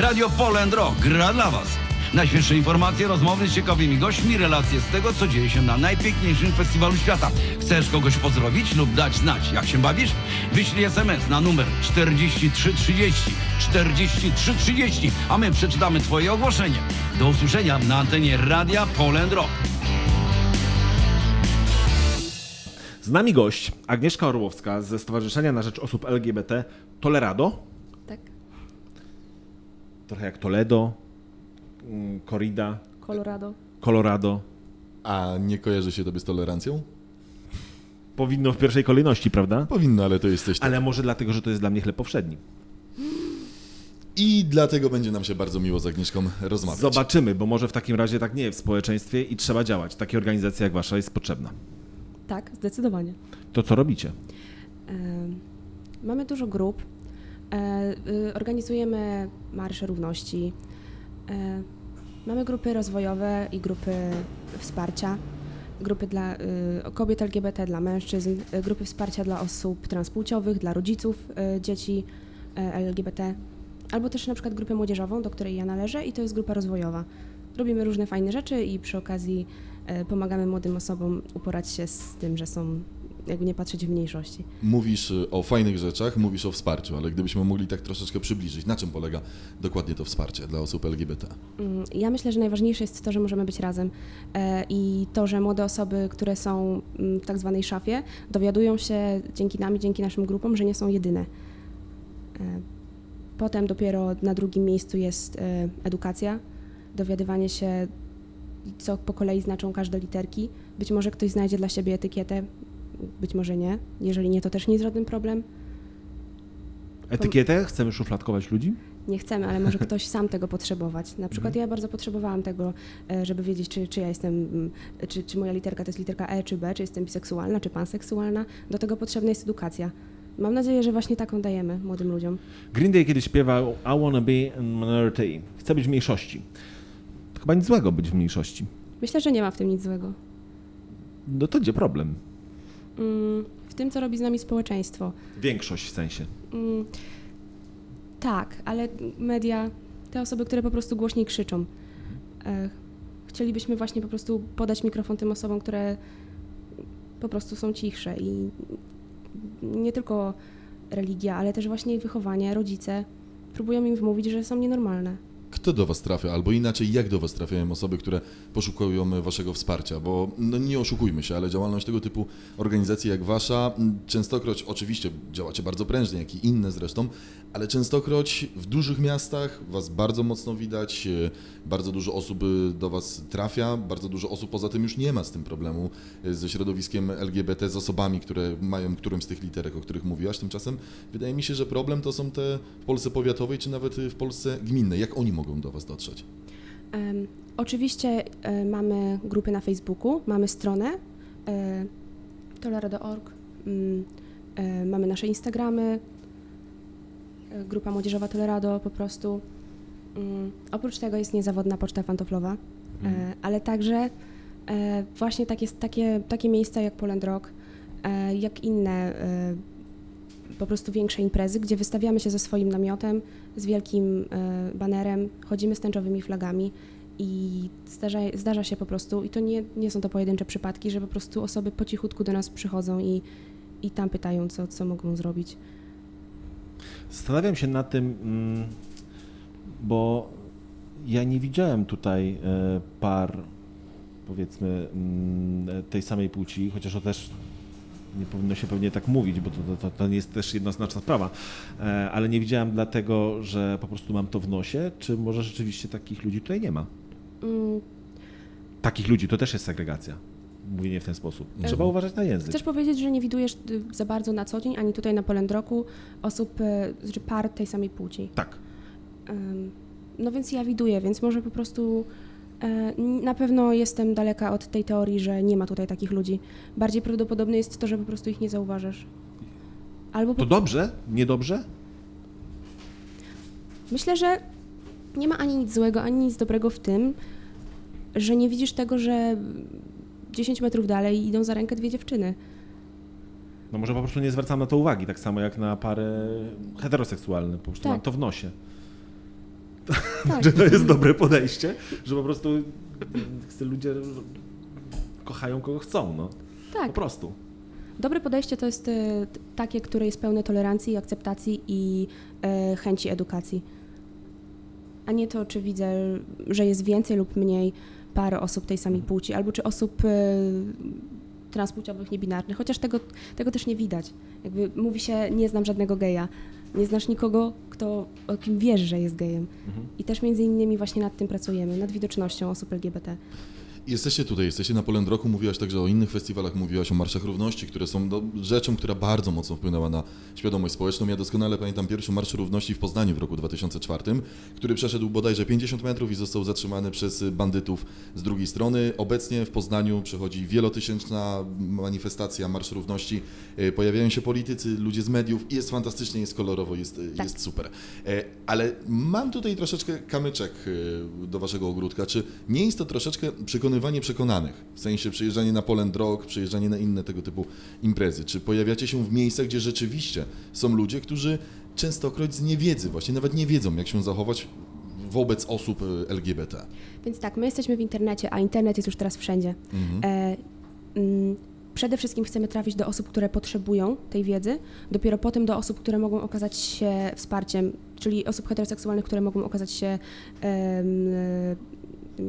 Radio Poland Rock gra dla Was. Najświeższe informacje, rozmowy z ciekawymi gośćmi, relacje z tego, co dzieje się na najpiękniejszym festiwalu świata. Chcesz kogoś pozdrowić lub dać znać, jak się bawisz? Wyślij SMS na numer 4330 4330, a my przeczytamy Twoje ogłoszenie. Do usłyszenia na antenie Radia Poland Rock. Z nami gość Agnieszka Orłowska ze Stowarzyszenia na Rzecz Osób LGBT Tolerado. Tak, Trochę jak Toledo, mm, Corrida, Colorado. Colorado. A nie kojarzy się tobie z tolerancją? Powinno w pierwszej kolejności, prawda? Powinno, ale to jesteś ty. Ale może dlatego, że to jest dla mnie chleb powszedni. I dlatego będzie nam się bardzo miło z Agnieszką rozmawiać. Zobaczymy, bo może w takim razie tak nie jest w społeczeństwie i trzeba działać. Taka organizacja jak wasza jest potrzebna. Tak, zdecydowanie. To co robicie? Mamy dużo grup. E, y, Organizujemy Marsze Równości. E, Mamy grupy rozwojowe i grupy wsparcia. Grupy dla y, kobiet LGBT, dla mężczyzn, y, grupy wsparcia dla osób transpłciowych, dla rodziców dzieci e, LGBT, albo też na przykład grupę młodzieżową, do której ja należę i to jest grupa rozwojowa. Robimy różne fajne rzeczy i przy okazji e, pomagamy młodym osobom uporać się z tym, że są, jakby nie patrzeć w mniejszości. Mówisz y, o fajnych rzeczach, mówisz o wsparciu, ale gdybyśmy mogli tak troszeczkę przybliżyć, na czym polega dokładnie to wsparcie dla osób LGBT? Mm, Ja myślę, że najważniejsze jest to, że możemy być razem e, i to, że młode osoby, które są mm, w tak zwanej szafie, dowiadują się dzięki nami, dzięki naszym grupom, że nie są jedyne. E, Potem dopiero na drugim miejscu jest e, edukacja, dowiadywanie się, co po kolei znaczą każde literki. Być może ktoś znajdzie dla siebie etykietę, być może nie. Jeżeli nie, to też nie jest żaden problem. Etykietę? Chcemy szufladkować ludzi? Nie chcemy, ale może ktoś sam tego potrzebować. Na przykład Mhm. ja bardzo potrzebowałam tego, e, żeby wiedzieć, czy, czy ja jestem, mm, czy, czy moja literka to jest literka E czy B, czy jestem biseksualna, czy panseksualna. Do tego potrzebna jest edukacja. Mam nadzieję, że właśnie taką dajemy młodym ludziom. Green Day kiedyś śpiewał I wanna be in minority. Chcę być w mniejszości. To chyba nic złego być w mniejszości. Myślę, że nie ma w tym nic złego. No to gdzie problem? Mm, W tym, co robi z nami społeczeństwo. Większość w sensie. Mm, Tak, ale media, te osoby, które po prostu głośniej krzyczą. E, Chcielibyśmy właśnie po prostu podać mikrofon tym osobom, które po prostu są cichsze i nie tylko religia, ale też właśnie ich wychowanie, rodzice próbują im wmówić, że są nienormalne. Kto do Was trafia, albo inaczej, jak do Was trafiają osoby, które poszukują Waszego wsparcia? Bo no, nie oszukujmy się, ale działalność tego typu organizacji jak Wasza, częstokroć oczywiście działacie bardzo prężnie, jak i inne zresztą, ale częstokroć w dużych miastach Was bardzo mocno widać, e, bardzo dużo osób e, do Was trafia, bardzo dużo osób poza tym już nie ma z tym problemu e, ze środowiskiem LGBT, z osobami, które mają którymś z tych literek, o których mówiłaś. Tymczasem wydaje mi się, że problem to są te w Polsce powiatowej, czy nawet w Polsce gminnej. Jak oni mogą do Was dotrzeć? Em, oczywiście e, mamy grupy na Facebooku, mamy stronę e, tolerado.org, mm, e, mamy nasze Instagramy, e, grupa młodzieżowa Tolerado po prostu. Mm, oprócz tego jest niezawodna poczta pantoflowa, e, ale także właśnie takie, takie, takie miejsca jak Poland Rock, jak inne po prostu większe imprezy, gdzie wystawiamy się ze swoim namiotem, z wielkim e, banerem, chodzimy z tęczowymi flagami i zdarza, zdarza się po prostu, i to nie, nie są to pojedyncze przypadki, że po prostu osoby po cichutku do nas przychodzą i, i tam pytają, co, co mogą zrobić. Zastanawiam się nad tym, mm, bo ja nie widziałem tutaj e, par, powiedzmy, mm, tej samej płci, chociaż to też nie powinno się pewnie tak mówić, bo to, to, to nie jest też jednoznaczna sprawa, e, ale nie widziałem dlatego, że po prostu mam to w nosie, czy może rzeczywiście takich ludzi tutaj nie ma? Mm, Takich ludzi to też jest segregacja. Mówienie w ten sposób. Trzeba uważać na język. Chcesz powiedzieć, że nie widujesz y, za bardzo na co dzień, ani tutaj na Polendroku osób, e, znaczy par tej samej płci? Tak. No więc ja widuję, więc może po prostu e, na pewno jestem daleka od tej teorii, że nie ma tutaj takich ludzi. Bardziej prawdopodobne jest to, że po prostu ich nie zauważasz. Albo po... To dobrze? Niedobrze? myślę, że nie ma ani nic złego, ani nic dobrego w tym, że nie widzisz tego, że 10 metrów dalej idą za rękę dwie dziewczyny. No może po prostu nie zwracam na to uwagi, tak samo jak na pary heteroseksualne, po prostu Tak. mam to w nosie. Tak. że to jest dobre podejście, że po prostu ludzie kochają kogo chcą, no. Po Tak, prostu. dobre podejście to jest e, takie, które jest pełne tolerancji, akceptacji i e, chęci edukacji. A nie to, czy widzę, że jest więcej lub mniej par osób tej samej płci, albo czy osób e, transpłciowych, niebinarnych, chociaż tego, tego też nie widać. Jakby mówi się, nie znam żadnego geja. Nie znasz nikogo, kto, o kim wiesz, że jest gejem. Mhm. I też między innymi właśnie nad tym pracujemy, nad widocznością osób LGBT. Jesteście tutaj, jesteście na Poland Roku, mówiłaś także o innych festiwalach, mówiłaś o Marszach Równości, które są no, rzeczą, która bardzo mocno wpłynęła na świadomość społeczną. Ja doskonale pamiętam pierwszy Marsz Równości w Poznaniu w roku 2004, który przeszedł bodajże 50 metrów i został zatrzymany przez bandytów z drugiej strony. Obecnie w Poznaniu przechodzi wielotysięczna manifestacja Marsz Równości. E, Pojawiają się politycy, ludzie z mediów i jest fantastycznie, jest kolorowo, jest, Tak. jest super. E, Ale mam tutaj troszeczkę kamyczek e, do waszego ogródka. Czy nie jest to troszeczkę przekonywanie przekonanych? W sensie przyjeżdżanie na Poland Rock, przyjeżdżanie na inne tego typu imprezy. Czy pojawiacie się w miejscach, gdzie rzeczywiście są ludzie, którzy częstokroć z niewiedzy właśnie nawet nie wiedzą, jak się zachować wobec osób e, LGBT? Więc tak, my jesteśmy w internecie, a internet jest już teraz wszędzie. Mhm. E, mm, przede wszystkim chcemy trafić do osób, które potrzebują tej wiedzy, dopiero potem do osób, które mogą okazać się wsparciem, czyli osób heteroseksualnych, które mogą okazać się em,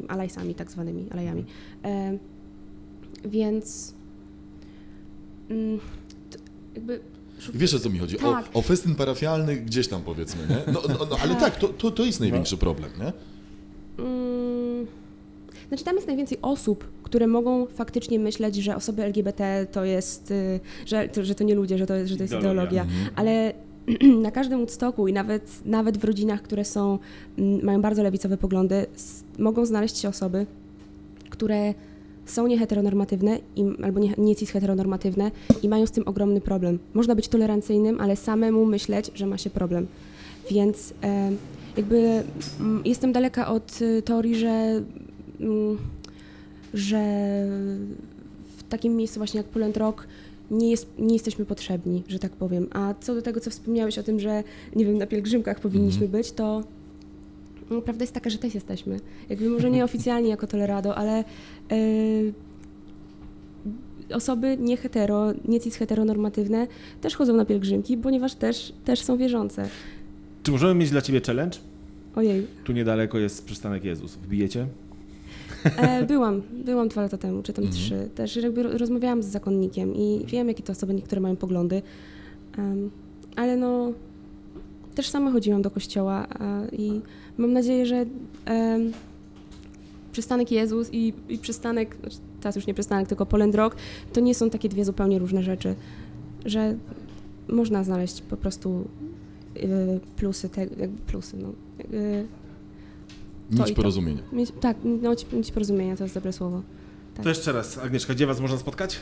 e, alajsami, tak zwanymi alajami. E, więc mm, to jakby Wiesz o co mi chodzi? Tak. O, o festyn parafialny gdzieś tam powiedzmy, nie? No, no, no ale tak, to, to, to jest największy problem, nie? Mm, Znaczy tam jest najwięcej osób, które mogą faktycznie myśleć, że osoby LGBT to jest, y, że, to, że to nie ludzie, że to, że to jest Ideologia. ideologia, ale na każdym Woodstocku i nawet, nawet w rodzinach, które są, mm, mają bardzo lewicowe poglądy, mogą znaleźć się osoby, które są nieheteronormatywne i, albo nie, nie cis-heteronormatywne i mają z tym ogromny problem. Można być tolerancyjnym, ale samemu myśleć, że ma się problem. Więc e, jakby mm, jestem daleka od y, teorii, że, mm, że w takim miejscu właśnie jak Poland Rock nie, jest, nie jesteśmy potrzebni, że tak powiem. A co do tego, co wspomniałeś o tym, że nie wiem, na pielgrzymkach powinniśmy być, to no, prawda jest taka, że też jesteśmy. Jakby może nie oficjalnie jako Tolerado, ale y, osoby nie hetero, nie cis heteronormatywne też chodzą na pielgrzymki, ponieważ też, też są wierzące. Czy możemy mieć dla ciebie challenge? Ojej, Tu niedaleko jest przystanek Jezus. Wbijecie? E, byłam, byłam dwa lata temu, czy tam Mhm. trzy. Też jakby ro- rozmawiałam z zakonnikiem i wiem, jakie to osoby niektóre mają poglądy, Em, ale no też sama chodziłam do kościoła a, i mam nadzieję, że em, przystanek Jezus i, i przystanek, znaczy teraz już nie przystanek, tylko Poland Rock, to nie są takie dwie zupełnie różne rzeczy, że można znaleźć po prostu y, plusy, te, plusy, no. Y, To. porozumienia. Mieć, tak, no, ci- mieć porozumienia to jest dobre słowo. Tak. To jeszcze raz, Agnieszka, gdzie was można spotkać?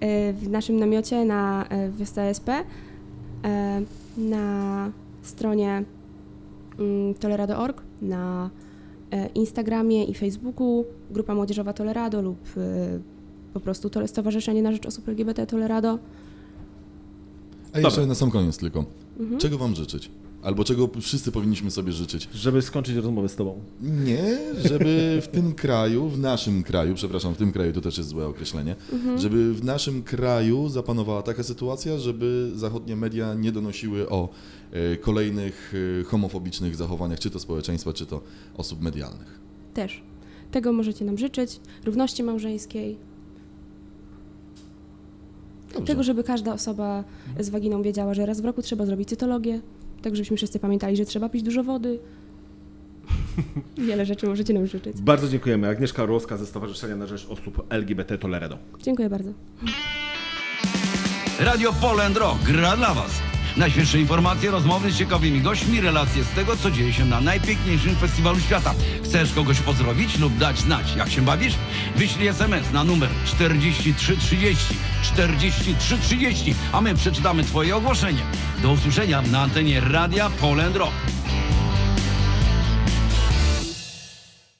E, W naszym namiocie na e, Wysta SP, e, na stronie mm, tolerado.org, na e, Instagramie i Facebooku, grupa młodzieżowa Tolerado lub po prostu to Stowarzyszenie na Rzecz Osób LGBT Tolerado. A jeszcze Dobra. na sam koniec tylko. Mhm. Czego wam życzyć? Albo czego wszyscy powinniśmy sobie życzyć? Żeby skończyć rozmowę z tobą. Nie, żeby w tym kraju, w naszym kraju, przepraszam, w tym kraju to też jest złe określenie, Mhm. żeby w naszym kraju zapanowała taka sytuacja, żeby zachodnie media nie donosiły o e, kolejnych e, homofobicznych zachowaniach, czy to społeczeństwa, czy to osób medialnych. Też. Tego możecie nam życzyć. Równości małżeńskiej. Dobrze. Tego, żeby każda osoba z waginą wiedziała, że raz w roku trzeba zrobić cytologię, tak żebyśmy wszyscy pamiętali, że trzeba pić dużo wody. Wiele rzeczy możecie nam życzyć. Bardzo dziękujemy. Agnieszka Orłowska ze Stowarzyszenia na Rzecz Osób LGBT Toledo. Dziękuję bardzo. Radio Poland Rock gra dla Was. Najświeższe informacje, rozmowy z ciekawymi gośćmi, relacje z tego, co dzieje się na najpiękniejszym festiwalu świata. Chcesz kogoś pozdrowić lub dać znać, jak się bawisz? Wyślij SMS na numer 4330 4330, a my przeczytamy Twoje ogłoszenie. Do usłyszenia na antenie Radia Poland Rock.